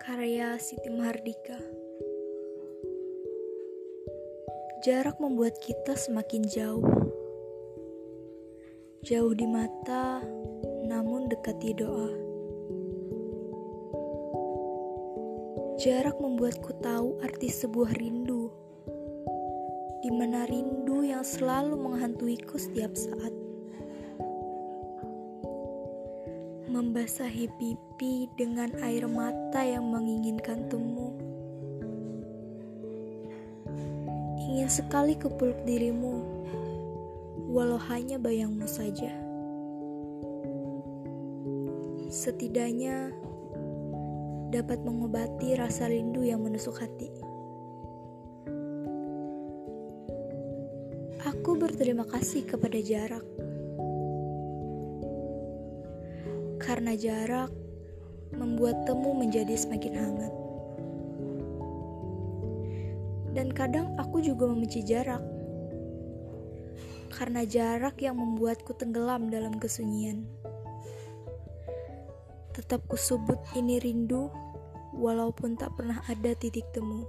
Karya Siti Mahardika. Jarak membuat kita semakin jauh. Jauh di mata, namun dekat di doa. Jarak membuatku tahu arti sebuah rindu di mana rindu yang selalu menghantuiku setiap saat membasahi pipi dengan air mata yang menginginkan temu. Ingin sekali kepeluk dirimu, walau hanya bayangmu saja. Setidaknya dapat mengobati rasa rindu yang menusuk hati. Aku berterima kasih kepada jarak karena jarak membuat temu menjadi semakin hangat. Dan kadang aku juga membenci jarak, karena jarak yang membuatku tenggelam dalam kesunyian. Tetap kusebut ini rindu, walaupun tak pernah ada titik temu.